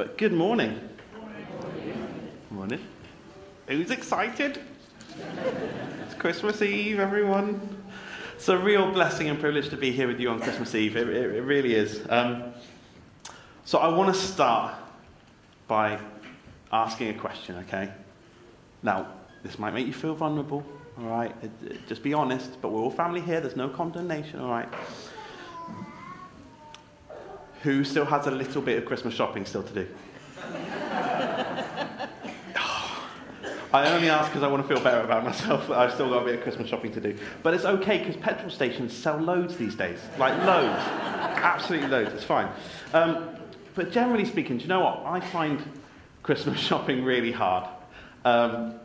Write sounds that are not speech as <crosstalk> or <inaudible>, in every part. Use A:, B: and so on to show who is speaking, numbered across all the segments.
A: But good morning. Morning. Who's excited? It's Christmas Eve, everyone. It's a real blessing and privilege to be here with you on Christmas Eve. It, it, it really is. Um, so I want to start by asking a question, okay? Now, this might make you feel vulnerable, all right? Just be honest, but we're all family here. There's no condemnation, all right? Who still has a little bit of Christmas shopping still to do? <sighs> I only ask because I want to feel better about myself that I've still got a bit of Christmas shopping to do. But it's okay because petrol stations sell loads these days. Like loads. Absolutely loads. It's fine. Um, but generally speaking, do you know what? I find Christmas <laughs> shopping really hard. Um,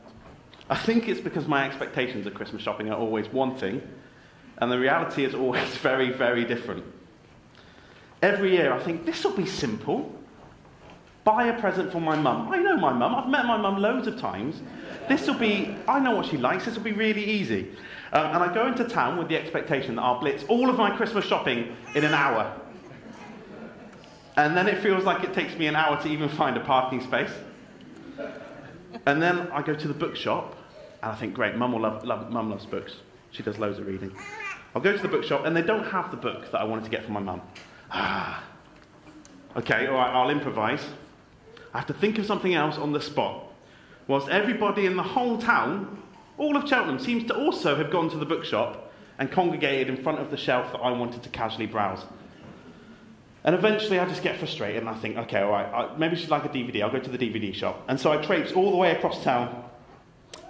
A: I think it's because my expectations of Christmas shopping are always one thing, and the reality is always <laughs> very, very different. Every year I think this will be simple. Buy a present for my mum. I know my mum. I've met my mum loads of times. This will be, I know what she likes. This will be really easy. Um, and I go into town with the expectation that I'll blitz all of my Christmas shopping in an hour. And then it feels like it takes me an hour to even find a parking space. And then I go to the bookshop, and I think, great, mum, will love, love, mum loves books. She does loads of reading. I'll go to the bookshop, and they don't have the book that I wanted to get for my mum. Ah. Okay, all right, I'll improvise. I have to think of something else on the spot. Whilst everybody in the whole town, all of Cheltenham, seems to also have gone to the bookshop and congregated in front of the shelf that I wanted to casually browse. And eventually I just get frustrated and I think, okay, all right, I, maybe she'd like a DVD. I'll go to the DVD shop. And so I traipse all the way across town,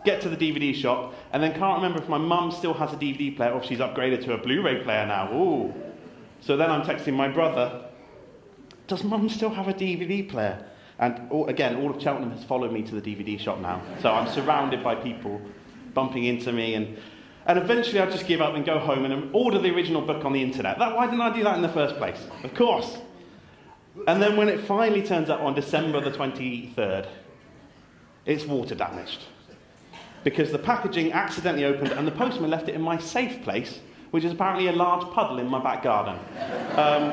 A: get to the DVD shop, and then can't remember if my mum still has a DVD player or if she's upgraded to a Blu ray player now. Ooh. So then I'm texting my brother, does mum still have a DVD player? And all, again, all of Cheltenham has followed me to the DVD shop now. So I'm surrounded by people bumping into me. And, and eventually I just give up and go home and order the original book on the internet. That, why didn't I do that in the first place? Of course. And then when it finally turns up on December the 23rd, it's water damaged. Because the packaging accidentally opened and the postman left it in my safe place, which is apparently a large puddle in my back garden. Um,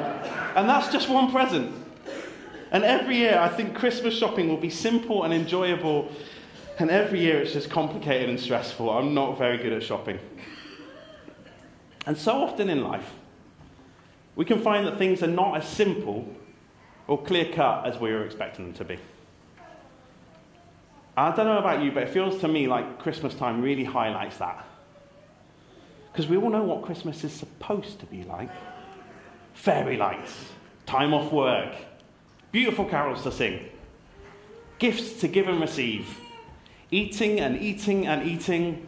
A: and that's just one present. And every year, I think Christmas shopping will be simple and enjoyable. And every year, it's just complicated and stressful. I'm not very good at shopping. And so often in life, we can find that things are not as simple or clear cut as we were expecting them to be. I don't know about you, but it feels to me like Christmas time really highlights that. Because we all know what Christmas is supposed to be like fairy lights, time off work, beautiful carols to sing, gifts to give and receive, eating and eating and eating,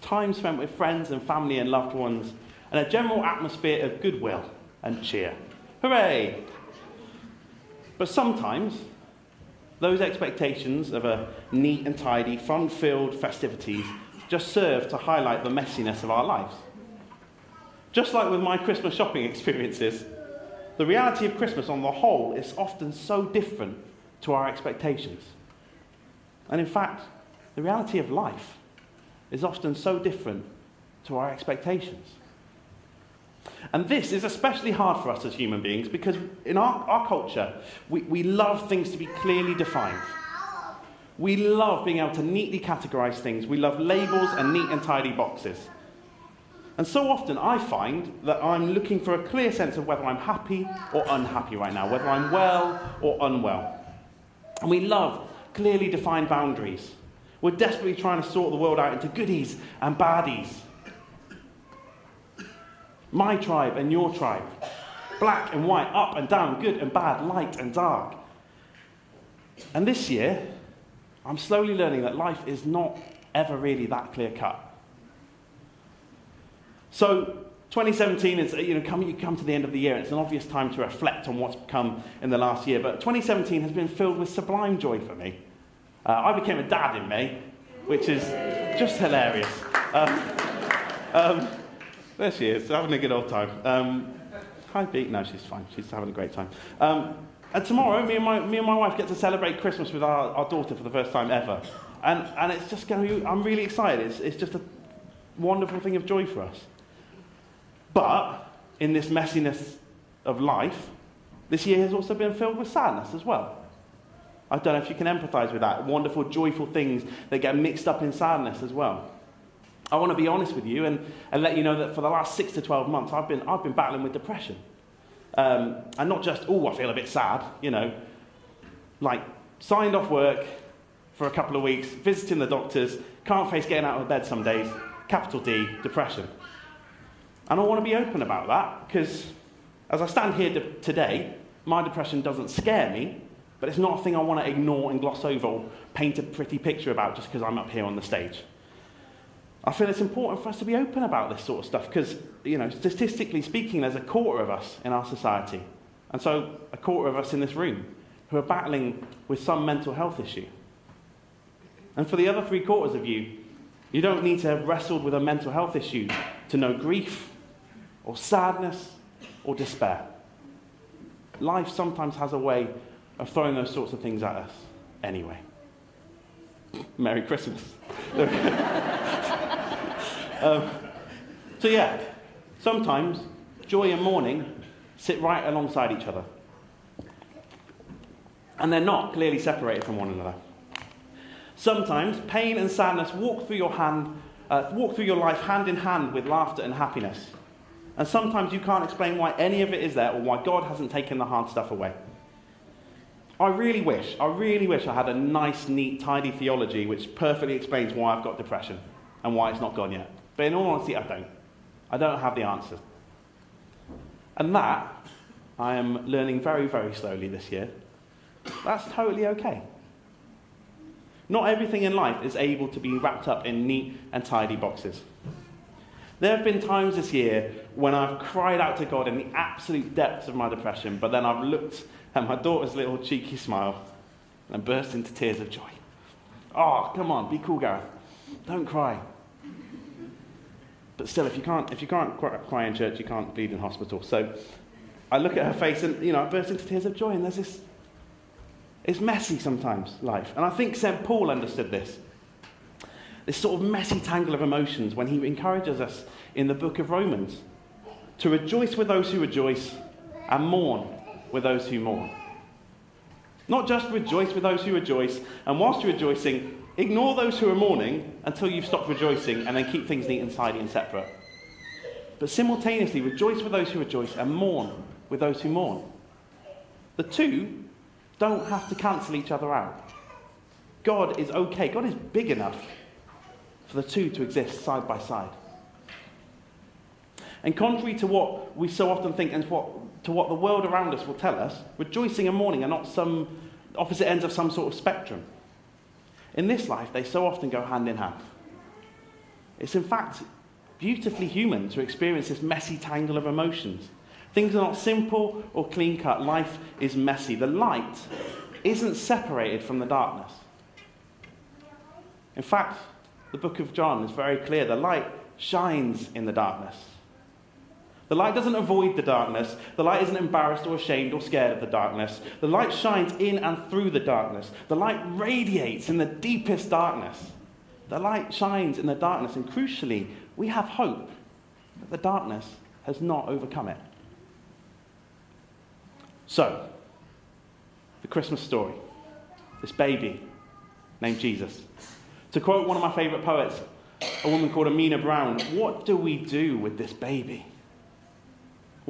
A: time spent with friends and family and loved ones, and a general atmosphere of goodwill and cheer. Hooray! But sometimes, those expectations of a neat and tidy, fun filled festivities just serve to highlight the messiness of our lives. Just like with my Christmas shopping <laughs> experiences, the reality of Christmas on the whole is often so different to our expectations. And in fact, the reality of life is often so different to our expectations. And this is especially hard for us as human beings because in our, our culture, we, we love things to be clearly defined. We love being able to neatly categorize things. We love labels and neat and tidy boxes. And so often I find that I'm looking for a clear sense of whether I'm happy or unhappy right now, whether I'm well or unwell. And we love clearly defined boundaries. We're desperately trying to sort the world out into goodies and baddies. My tribe and your tribe. Black and white, up and down, good and bad, light and dark. And this year, I'm slowly learning that life is not ever really that clear cut. So 2017 is, you know, come, you come to the end of the year, it's an obvious time to reflect on what's come in the last year. But 2017 has been filled with sublime joy for me. Uh, I became a dad in May, which is just hilarious. Um, um, there she is, having a good old time. Um, hi, Beat. No, she's fine. She's having a great time. And tomorrow, me and, my, me and my wife get to celebrate Christmas with our, our daughter for the first time ever. And, and it's just going to be, I'm really excited. It's, it's just a wonderful thing of joy for us. But in this messiness of life, This year has also been filled with sadness as well. I don't know if you can empathize with that. Wonderful, joyful things that get mixed up in sadness as well. I want to be honest with you and, and let you know that for the last six to 12 months, I've been, I've been battling with depression. Um, and not just, oh, I feel a bit sad, you know, like signed off work for a couple of weeks, visiting the doctors, can't face getting out of bed some days, capital D, depression. I want to be open about that because as I stand here today, my depression doesn't scare me, but it's not a thing I want to ignore and gloss over or paint a pretty picture about just because I'm up here on the stage. I feel it's important for us to be open about this sort of stuff because, you know, statistically speaking, there's a quarter of us in our society, and so a quarter of us in this room, who are battling with some mental health issue. And for the other three quarters of you, you don't need to have wrestled with a mental health issue to know grief or sadness or despair. Life sometimes has a way of throwing those sorts of things at us anyway. Merry Christmas. <laughs> <laughs> um, so, yeah, sometimes joy and mourning sit right alongside each other. And they're not clearly separated from one another. Sometimes pain and sadness walk through your hand, uh, walk through your life hand in hand with laughter and happiness. And sometimes you can't explain why any of it is there or why God hasn't taken the hard stuff away. I really wish, I really wish I had a nice, neat, tidy theology which perfectly explains why I've got depression and why it's not gone yet. But in all honesty, I don't. I don't have the answer. And that, I am learning very, very slowly this year. That's totally okay. Not everything in life is able to be wrapped up in neat and tidy boxes. There have been times this year when I've cried out to God in the absolute depths of my depression, but then I've looked at my daughter's little cheeky smile and burst into tears of joy. Oh, come on, be cool, Gareth. Don't cry. But still, if you can't, if you can't cry in church, you can't bleed in hospital. So I look at her face and, you know, I burst into tears of joy, and there's this. It's messy sometimes, life. And I think St. Paul understood this this sort of messy tangle of emotions when he encourages us in the book of Romans to rejoice with those who rejoice and mourn with those who mourn. Not just rejoice with those who rejoice, and whilst you're rejoicing, ignore those who are mourning until you've stopped rejoicing and then keep things neat and tidy and separate. But simultaneously, rejoice with those who rejoice and mourn with those who mourn. The two don't have to cancel each other out. God is okay, God is big enough for the two to exist side by side. And contrary to what we so often think and what, to what the world around us will tell us, rejoicing and mourning are not some opposite ends of some sort of spectrum. In this life, they so often go hand in hand. It's in fact beautifully human to experience this messy tangle of emotions. Things are not simple or clean cut. Life is messy. The light isn't separated from the darkness. In fact, the book of John is very clear. The light shines in the darkness. The light doesn't avoid the darkness. The light isn't embarrassed or ashamed or scared of the darkness. The light shines in and through the darkness. The light radiates in the deepest darkness. The light shines in the darkness, and crucially, we have hope that the darkness has not overcome it. So, the Christmas story this baby named Jesus. To quote one of my favourite poets, a woman called Amena Brown, what do we do with this baby?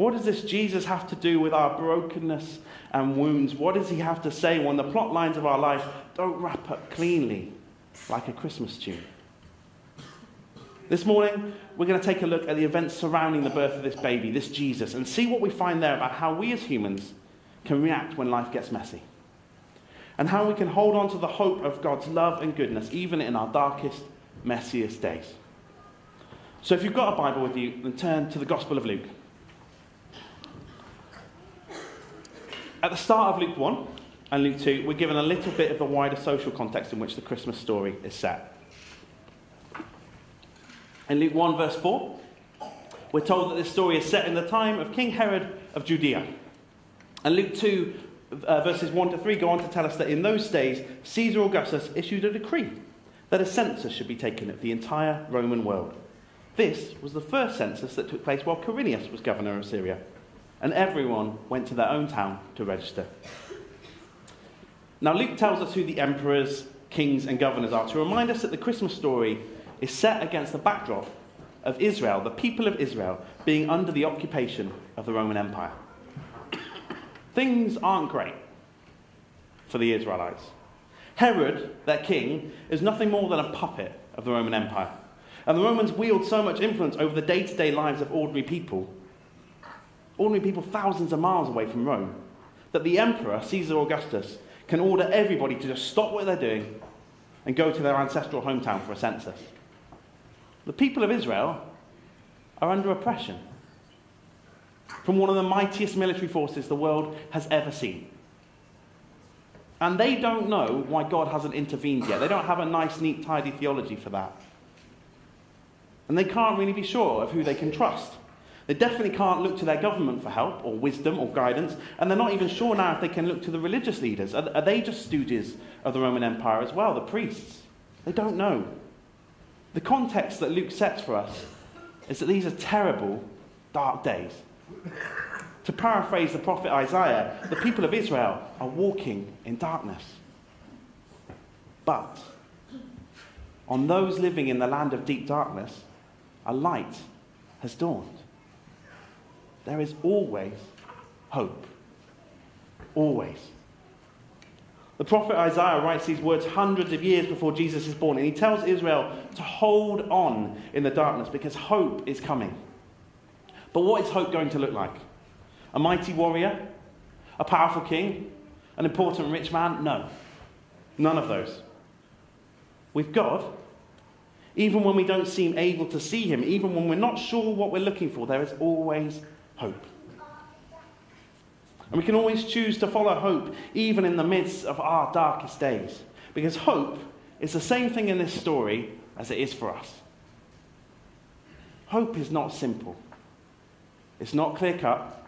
A: What does this Jesus have to do with our brokenness and wounds? What does he have to say when the plot lines of our life don't wrap up cleanly like a Christmas tune? This morning, we're going to take a look at the events surrounding the birth of this baby, this Jesus, and see what we find there about how we as humans can react when life gets messy and how we can hold on to the hope of God's love and goodness even in our darkest, messiest days. So if you've got a Bible with you, then turn to the Gospel of Luke. At the start of Luke 1 and Luke 2, we're given a little bit of the wider social context in which the Christmas story is set. In Luke 1, verse 4, we're told that this story is set in the time of King Herod of Judea. And Luke 2, uh, verses 1 to 3 go on to tell us that in those days, Caesar Augustus issued a decree that a census should be taken of the entire Roman world. This was the first census that took place while Quirinius was governor of Syria. And everyone went to their own town to register. Now, Luke tells us who the emperors, kings, and governors are to remind us that the Christmas story is set against the backdrop of Israel, the people of Israel, being under the occupation of the Roman Empire. <coughs> Things aren't great for the Israelites. Herod, their king, is nothing more than a puppet of the Roman Empire. And the Romans wield so much influence over the day to day lives of ordinary people, ordinary people thousands of miles away from Rome, that the emperor, Caesar Augustus, can order everybody to just stop what they're doing and go to their ancestral hometown for a census. The people of Israel are under oppression from one of the mightiest military forces the world has ever seen. And they don't know why God hasn't intervened yet. They don't have a nice, neat, tidy theology for that. And they can't really be sure of who they can trust. They definitely can't look to their government for help or wisdom or guidance, and they're not even sure now if they can look to the religious leaders. Are, are they just stooges of the Roman Empire as well, the priests? They don't know. The context that Luke sets for us is that these are terrible, dark days. To paraphrase the prophet Isaiah, the people of Israel are walking in darkness. But on those living in the land of deep darkness, a light has dawned. There is always hope. Always. The prophet Isaiah writes these words hundreds of years before Jesus is born, and he tells Israel to hold on in the darkness because hope is coming. But what is hope going to look like? A mighty warrior? A powerful king? An important rich man? No. None of those. With God, even when we don't seem able to see Him, even when we're not sure what we're looking for, there is always hope. And we can always choose to follow hope, even in the midst of our darkest days. Because hope is the same thing in this story as it is for us. Hope is not simple, it's not clear cut,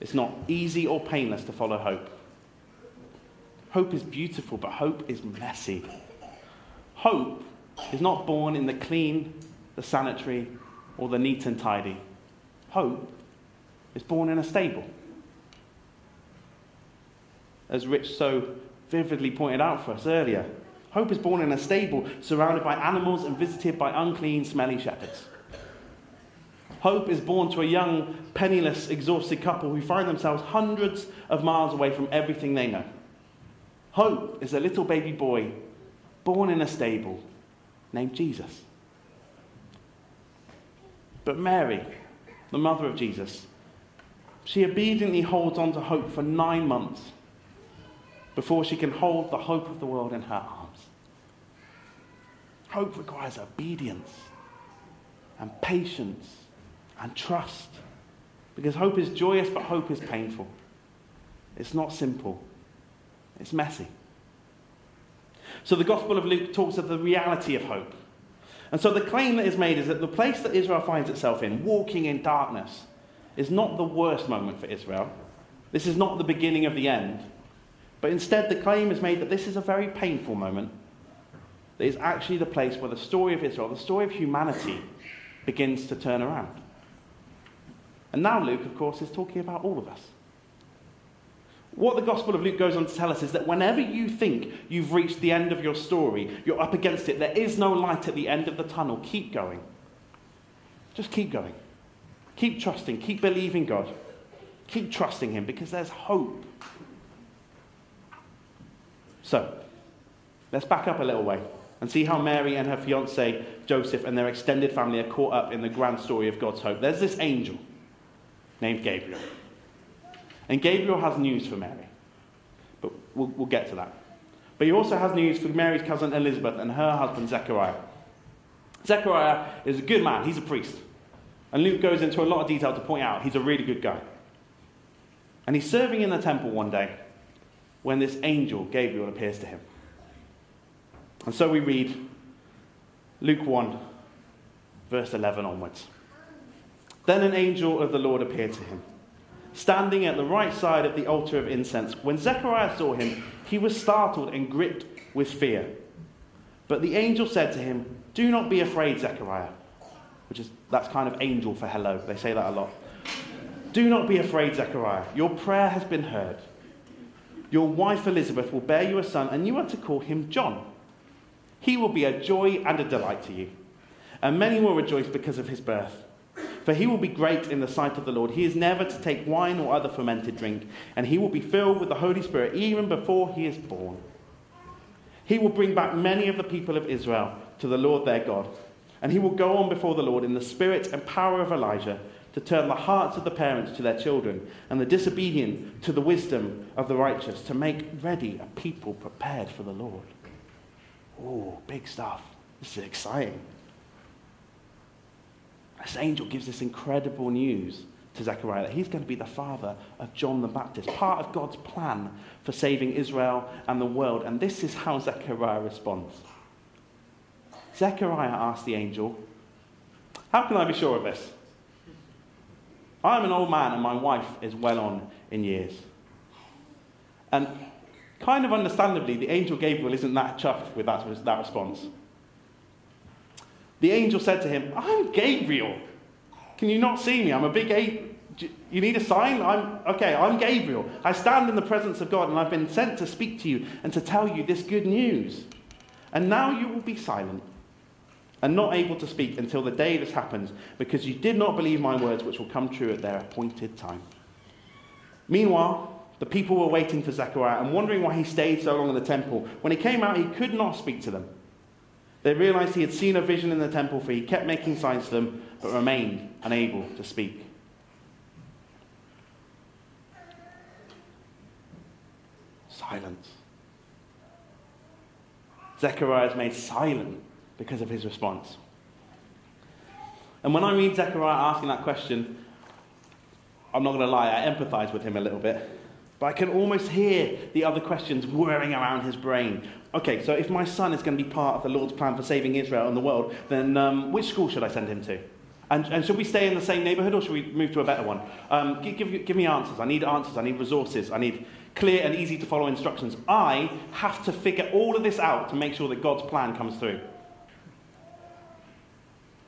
A: it's not easy or painless to follow hope. Hope is beautiful, but hope is messy. Hope is not born in the clean, the sanitary, or the neat and tidy. Hope is born in a stable as Rich so vividly pointed out for us earlier. Hope is born in a stable surrounded by animals and visited by unclean, smelly shepherds. Hope is born to a young, penniless, exhausted couple who find themselves hundreds of miles away from everything they know. Hope is a little baby boy born in a stable named Jesus. But Mary, the mother of Jesus, she obediently holds on to hope for nine months before she can hold the hope of the world in her arms. Hope requires obedience and patience and trust because hope is joyous, but hope is painful. It's not simple, it's messy. So the Gospel of Luke talks of the reality of hope. And so the claim that is made is that the place that Israel finds itself in, walking in darkness, is not the worst moment for Israel. This is not the beginning of the end. But instead, the claim is made that this is a very painful moment. That is actually the place where the story of Israel, the story of humanity, begins to turn around. And now Luke, of course, is talking about all of us. What the Gospel of Luke goes on to tell us is that whenever you think you've reached the end of your story, you're up against it, there is no light at the end of the tunnel, keep going. Just keep going. Keep trusting, keep believing God. Keep trusting Him because there's hope. So, let's back up a little way and see how Mary and her fiance Joseph and their extended family are caught up in the grand story of God's hope. There's this angel named Gabriel. And Gabriel has news for Mary. But we'll, we'll get to that. But he also has news for Mary's cousin Elizabeth and her husband Zechariah. Zechariah is a good man, he's a priest. And Luke goes into a lot of detail to point out he's a really good guy. And he's serving in the temple one day when this angel, Gabriel, appears to him. And so we read Luke 1, verse 11 onwards. Then an angel of the Lord appeared to him, standing at the right side of the altar of incense. When Zechariah saw him, he was startled and gripped with fear. But the angel said to him, Do not be afraid, Zechariah. Which is, that's kind of angel for hello. They say that a lot. Do not be afraid, Zechariah. Your prayer has been heard. Your wife Elizabeth will bear you a son, and you are to call him John. He will be a joy and a delight to you, and many will rejoice because of his birth. For he will be great in the sight of the Lord. He is never to take wine or other fermented drink, and he will be filled with the Holy Spirit even before he is born. He will bring back many of the people of Israel to the Lord their God, and he will go on before the Lord in the spirit and power of Elijah to turn the hearts of the parents to their children and the disobedient to the wisdom of the righteous, to make ready a people prepared for the Lord. Oh, big stuff. This is exciting. This angel gives this incredible news to Zechariah that he's going to be the father of John the Baptist, part of God's plan for saving Israel and the world. And this is how Zechariah responds. Zechariah asked the angel, How can I be sure of this? I'm an old man and my wife is well on in years. And kind of understandably, the angel Gabriel isn't that chuffed with that, that response. The angel said to him, I'm Gabriel. Can you not see me? I'm a big A. You need a sign? I'm okay, I'm Gabriel. I stand in the presence of God and I've been sent to speak to you and to tell you this good news. And now you will be silent and not able to speak until the day this happens, because you did not believe my words, which will come true at their appointed time. Meanwhile, the people were waiting for Zechariah and wondering why he stayed so long in the temple. When he came out, he could not speak to them. They realized he had seen a vision in the temple, for he kept making signs to them, but remained unable to speak. Silence. Zechariah is made silent because of his response. And when I read Zechariah asking that question, I'm not going to lie, I empathize with him a little bit. But I can almost hear the other questions whirring around his brain. Okay, so if my son is going to be part of the Lord's plan for saving Israel and the world, then um, which school should I send him to? And, and, should we stay in the same neighborhood or should we move to a better one? Um, give, give, give me answers. I need answers. I need resources. I need clear and easy to follow instructions. I have to figure all of this out to make sure that God's plan comes through.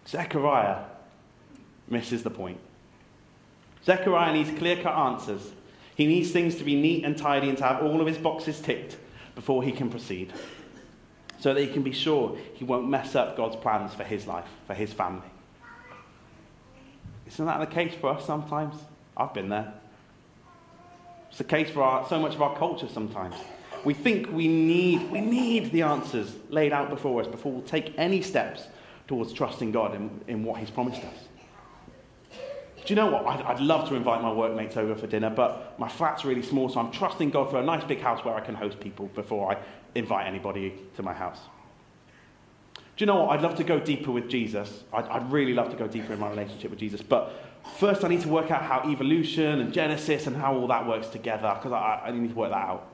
A: Zechariah misses the point. Zechariah needs clear cut answers. He needs things to be neat and tidy and to have all of his boxes ticked before he can proceed. So that he can be sure he won't mess up God's plans for his life, for his family. Isn't that the case for us sometimes? I've been there. It's the case for our, so much of our culture sometimes. We think we need, we need the answers laid out before us before we'll take any steps towards trusting God in, in what He's promised us. Do you know what? I'd, I'd, love to invite my workmates over for dinner, but my flat's really small, so I'm trusting God for a nice big house where I can host people before I invite anybody to my house. Do you know what? I'd love to go deeper with Jesus. I'd, I'd really love to go deeper in my relationship with Jesus, but first I need to work out how evolution and Genesis and how all that works together, because I, I need to work that out.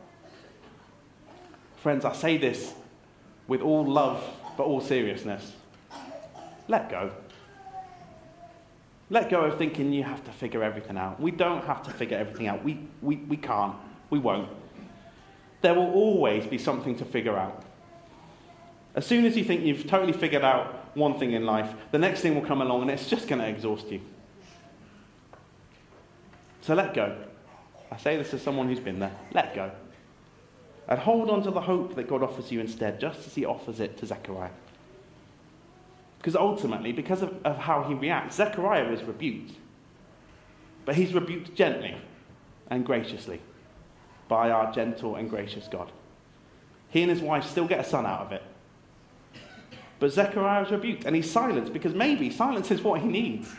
A: Friends, I say this with all love, but all seriousness. Let go. Let go of thinking you have to figure everything out. We don't have to figure everything out. We, we, we can't. We won't. There will always be something to figure out. As soon as you think you've totally figured out one thing in life, the next thing will come along and it's just going to exhaust you. So let go. I say this as someone who's been there. Let go. And hold on to the hope that God offers you instead, just as he offers it to Zechariah. Because ultimately, because of, of how he reacts, Zechariah is rebuked. But he's rebuked gently and graciously by our gentle and gracious God. He and his wife still get a son out of it. But Zechariah is rebuked and he's silenced because maybe silence is what he needs.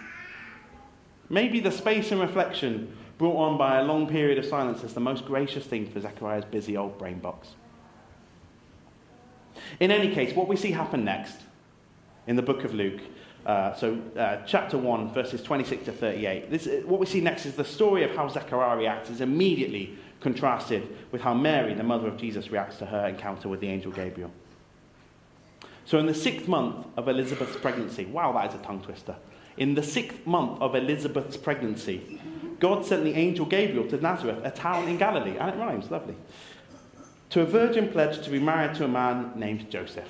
A: Maybe the space and reflection brought on by a long period of silence is the most gracious thing for Zechariah's busy old brain box. In any case, what we see happen next in the book of Luke. Uh, so, uh, chapter 1, verses 26 to 38. This, what we see next is the story of how Zechariah reacts is immediately contrasted with how Mary, the mother of Jesus, reacts to her encounter with the angel Gabriel. So, in the sixth month of Elizabeth's pregnancy, wow, that is a tongue twister. In the sixth month of Elizabeth's pregnancy, God sent the angel Gabriel to Nazareth, a town in Galilee, and it rhymes, lovely, to a virgin pledged to be married to a man named Joseph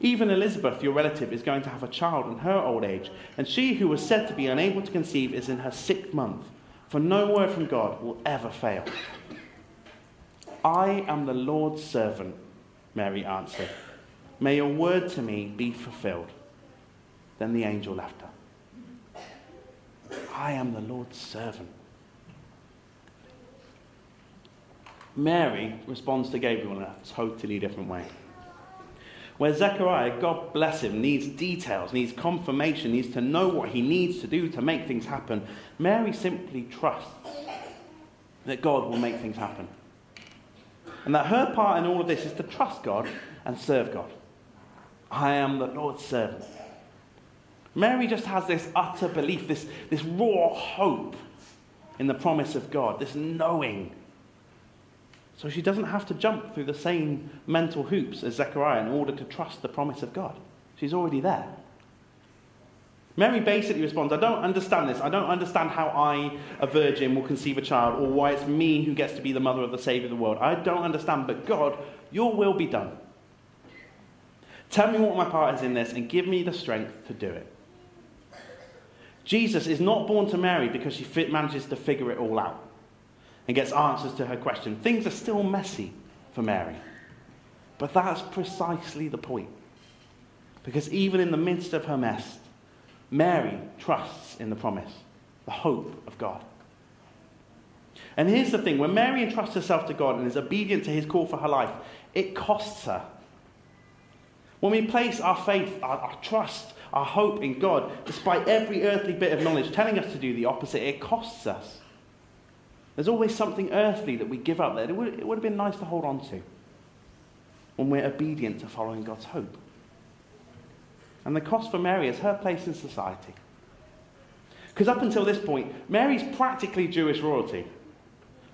A: Even Elizabeth, your relative, is going to have a child in her old age, and she who was said to be unable to conceive is in her sixth month, for no word from God will ever fail. I am the Lord's servant, Mary answered. May your word to me be fulfilled. Then the angel left her. I am the Lord's servant. Mary responds to Gabriel in a totally different way. Where Zechariah, God bless him, needs details, needs confirmation, needs to know what he needs to do to make things happen, Mary simply trusts that God will make things happen. And that her part in all of this is to trust God and serve God. I am the Lord's servant. Mary just has this utter belief, this, this raw hope in the promise of God, this knowing so she doesn't have to jump through the same mental hoops as Zechariah in order to trust the promise of God. She's already there. Mary basically responds, I don't understand this. I don't understand how I, a virgin, will conceive a child or why it's me who gets to be the mother of the Savior of the world. I don't understand, but God, your will be done. Tell me what my part is in this and give me the strength to do it. Jesus is not born to Mary because she manages to figure it all out and gets answers to her question. Things are still messy for Mary. But that's precisely the point. Because even in the midst of her mess, Mary trusts in the promise, the hope of God. And here's the thing when Mary entrusts herself to God and is obedient to his call for her life, it costs her. When we place our faith, our, our, trust, our hope in God, despite every earthly bit of knowledge telling us to do the opposite, it costs us. There's always something earthly that we give up there. It would, it would have been nice to hold on to when we're obedient to following God's hope. And the cost for Mary is her place in society. Because up until this point, Mary's practically Jewish royalty.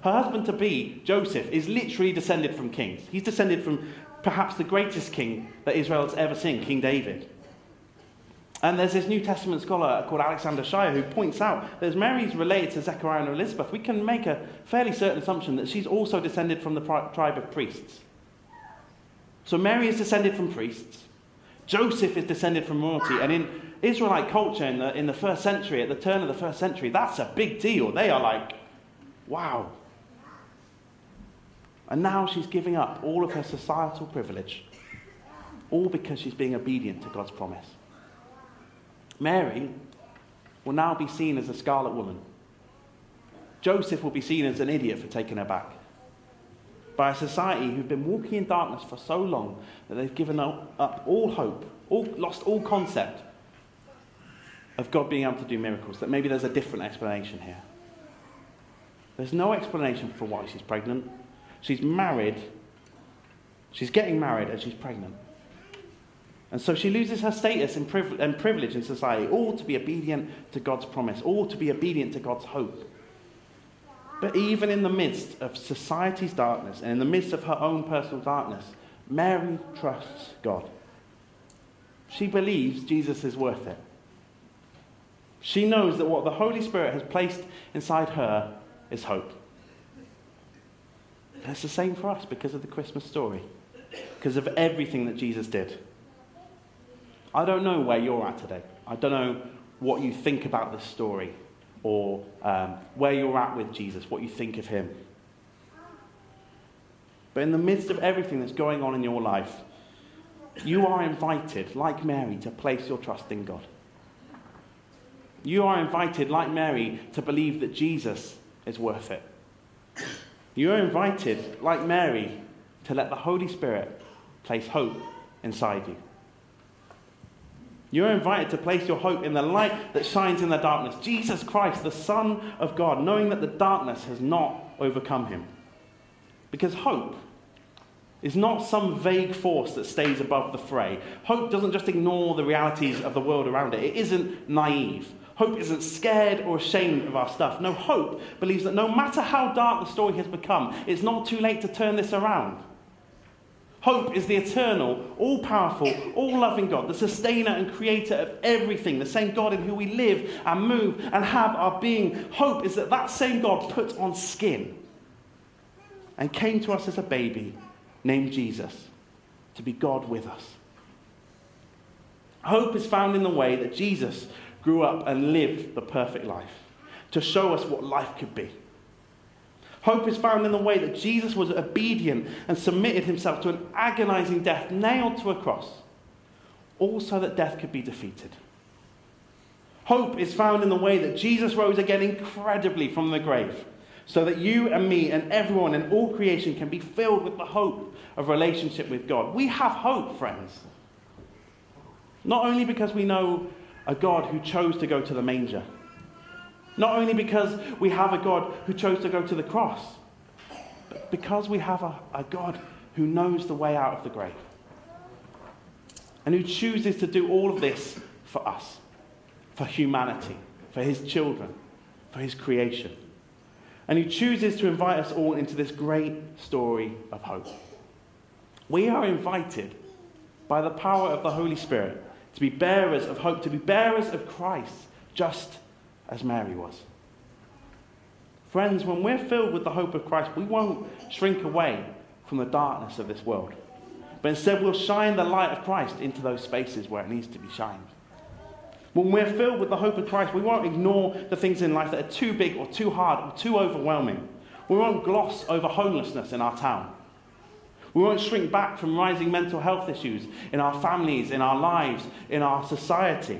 A: Her husband to be, Joseph, is literally descended from kings. He's descended from perhaps the greatest king that Israel has ever seen, King David. And there's this New Testament scholar called Alexander Shaia who points out that as Mary's related to Zechariah and Elizabeth, we can make a fairly certain assumption that she's also descended from the tribe of priests. So Mary is descended from priests. Joseph is descended from royalty. And in Israelite culture in the, in the first century, at the turn of the first century, that's a big deal. They are like, wow. And now she's giving up all of her societal privilege, all because she's being obedient to God's promise. Mary will now be seen as a scarlet woman. Joseph will be seen as an idiot for taking her back. By a society who've been walking in darkness for so long that they've given up all hope, all, lost all concept of God being able to do miracles, that maybe there's a different explanation here. There's no explanation for why she's pregnant. She's married, she's getting married, and she's pregnant. And so she loses her status and, priv- and privilege in society, all to be obedient to God's promise, all to be obedient to God's hope. But even in the midst of society's darkness and in the midst of her own personal darkness, Mary trusts God. She believes Jesus is worth it. She knows that what the Holy Spirit has placed inside her is hope. It's the same for us because of the Christmas story, because of everything that Jesus did. I don't know where you're at today. I don't know what you think about this story or um, where you're at with Jesus, what you think of him. But in the midst of everything that's going on in your life, you are invited, like Mary, to place your trust in God. You are invited, like Mary, to believe that Jesus is worth it. You are invited, like Mary, to let the Holy Spirit place hope inside you. You're invited to place your hope in the light that shines in the darkness, Jesus Christ, the Son of God, knowing that the darkness has not overcome him. Because hope is not some vague force that stays above the fray. Hope doesn't just ignore the realities of the world around it, it isn't naive. Hope isn't scared or ashamed of our stuff. No, hope believes that no matter how dark the story has become, it's not too late to turn this around. Hope is the eternal, all powerful, all loving God, the sustainer and creator of everything, the same God in who we live and move and have our being. Hope is that that same God put on skin and came to us as a baby named Jesus to be God with us. Hope is found in the way that Jesus grew up and lived the perfect life to show us what life could be. Hope is found in the way that Jesus was obedient and submitted himself to an agonizing death nailed to a cross, all so that death could be defeated. Hope is found in the way that Jesus rose again incredibly from the grave, so that you and me and everyone in all creation can be filled with the hope of relationship with God. We have hope, friends. Not only because we know a God who chose to go to the manger not only because we have a God who chose to go to the cross, but because we have a, a God who knows the way out of the grave and who chooses to do all of this for us, for humanity, for his children, for his creation. And who chooses to invite us all into this great story of hope. We are invited by the power of the Holy Spirit to be bearers of hope, to be bearers of Christ, just as Mary was. Friends, when we're filled with the hope of Christ, we won't shrink away from the darkness of this world. But instead, we'll shine the light of Christ into those spaces where it needs to be shined. When we're filled with the hope of Christ, we won't ignore the things in life that are too big or too hard or too overwhelming. We won't gloss over homelessness in our town. We won't shrink back from rising mental health issues in our families, in our lives, in our society.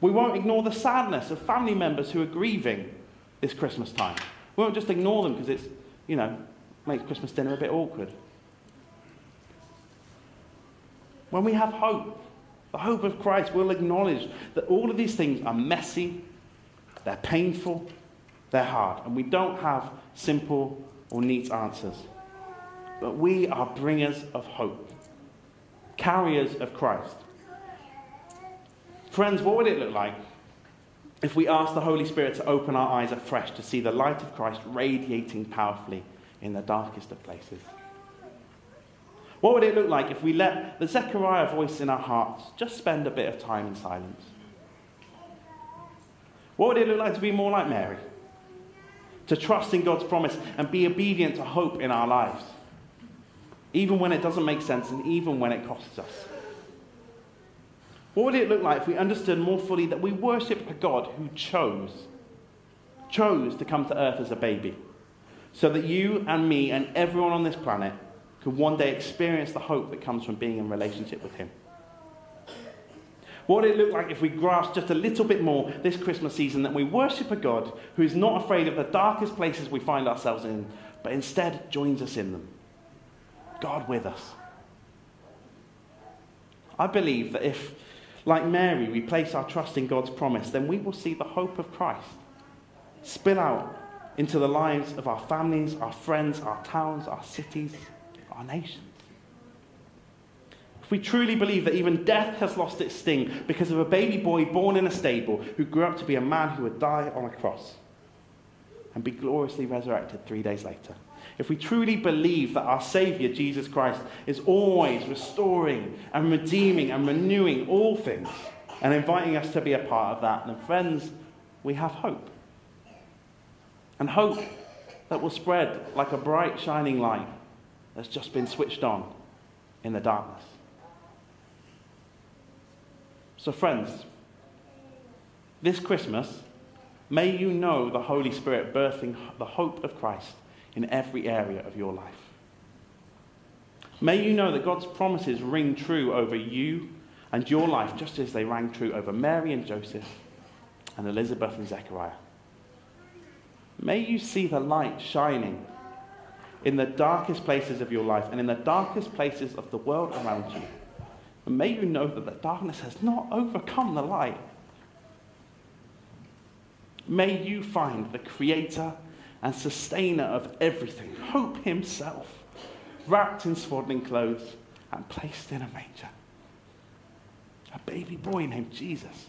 A: We won't ignore the sadness of family members who are grieving this Christmas time. We won't just ignore them because it's, you know, makes Christmas dinner a bit awkward. When we have hope, the hope of Christ, we'll acknowledge that all of these things are messy, they're painful, they're hard, and we don't have simple or neat answers. But we are bringers of hope, carriers of Christ. Friends, what would it look like if we asked the Holy Spirit to open our eyes afresh to see the light of Christ radiating powerfully in the darkest of places? What would it look like if we let the Zechariah voice in our hearts just spend a bit of time in silence? What would it look like to be more like Mary? To trust in God's promise and be obedient to hope in our lives, even when it doesn't make sense and even when it costs us. What would it look like if we understood more fully that we worship a God who chose, chose to come to earth as a baby, so that you and me and everyone on this planet could one day experience the hope that comes from being in relationship with Him? What would it look like if we grasped just a little bit more this Christmas season that we worship a God who is not afraid of the darkest places we find ourselves in, but instead joins us in them? God with us. I believe that if like Mary, we place our trust in God's promise, then we will see the hope of Christ spill out into the lives of our families, our friends, our towns, our cities, our nations. If we truly believe that even death has lost its sting because of a baby boy born in a stable who grew up to be a man who would die on a cross and be gloriously resurrected three days later, if we truly believe that our Savior, Jesus Christ, is always restoring and redeeming and renewing all things and inviting us to be a part of that, then, friends, we have hope. And hope that will spread like a bright, shining light that's just been switched on in the darkness. So, friends, this Christmas, may you know the Holy Spirit birthing the hope of Christ in every area of your life. May you know that God's promises ring true over you and your life just as they rang true over Mary and Joseph and Elizabeth and Zechariah. May you see the light shining in the darkest places of your life and in the darkest places of the world around you. And may you know that the darkness has not overcome the light. May you find the creator and sustainer of everything, hope himself, wrapped in swaddling clothes and placed in a manger. A baby boy named Jesus.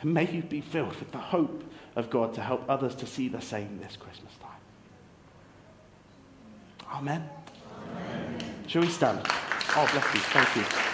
A: And may you be filled with the hope of God to help others to see the same this Christmas time. Amen. Amen. Shall we stand? Oh, bless you. Thank you.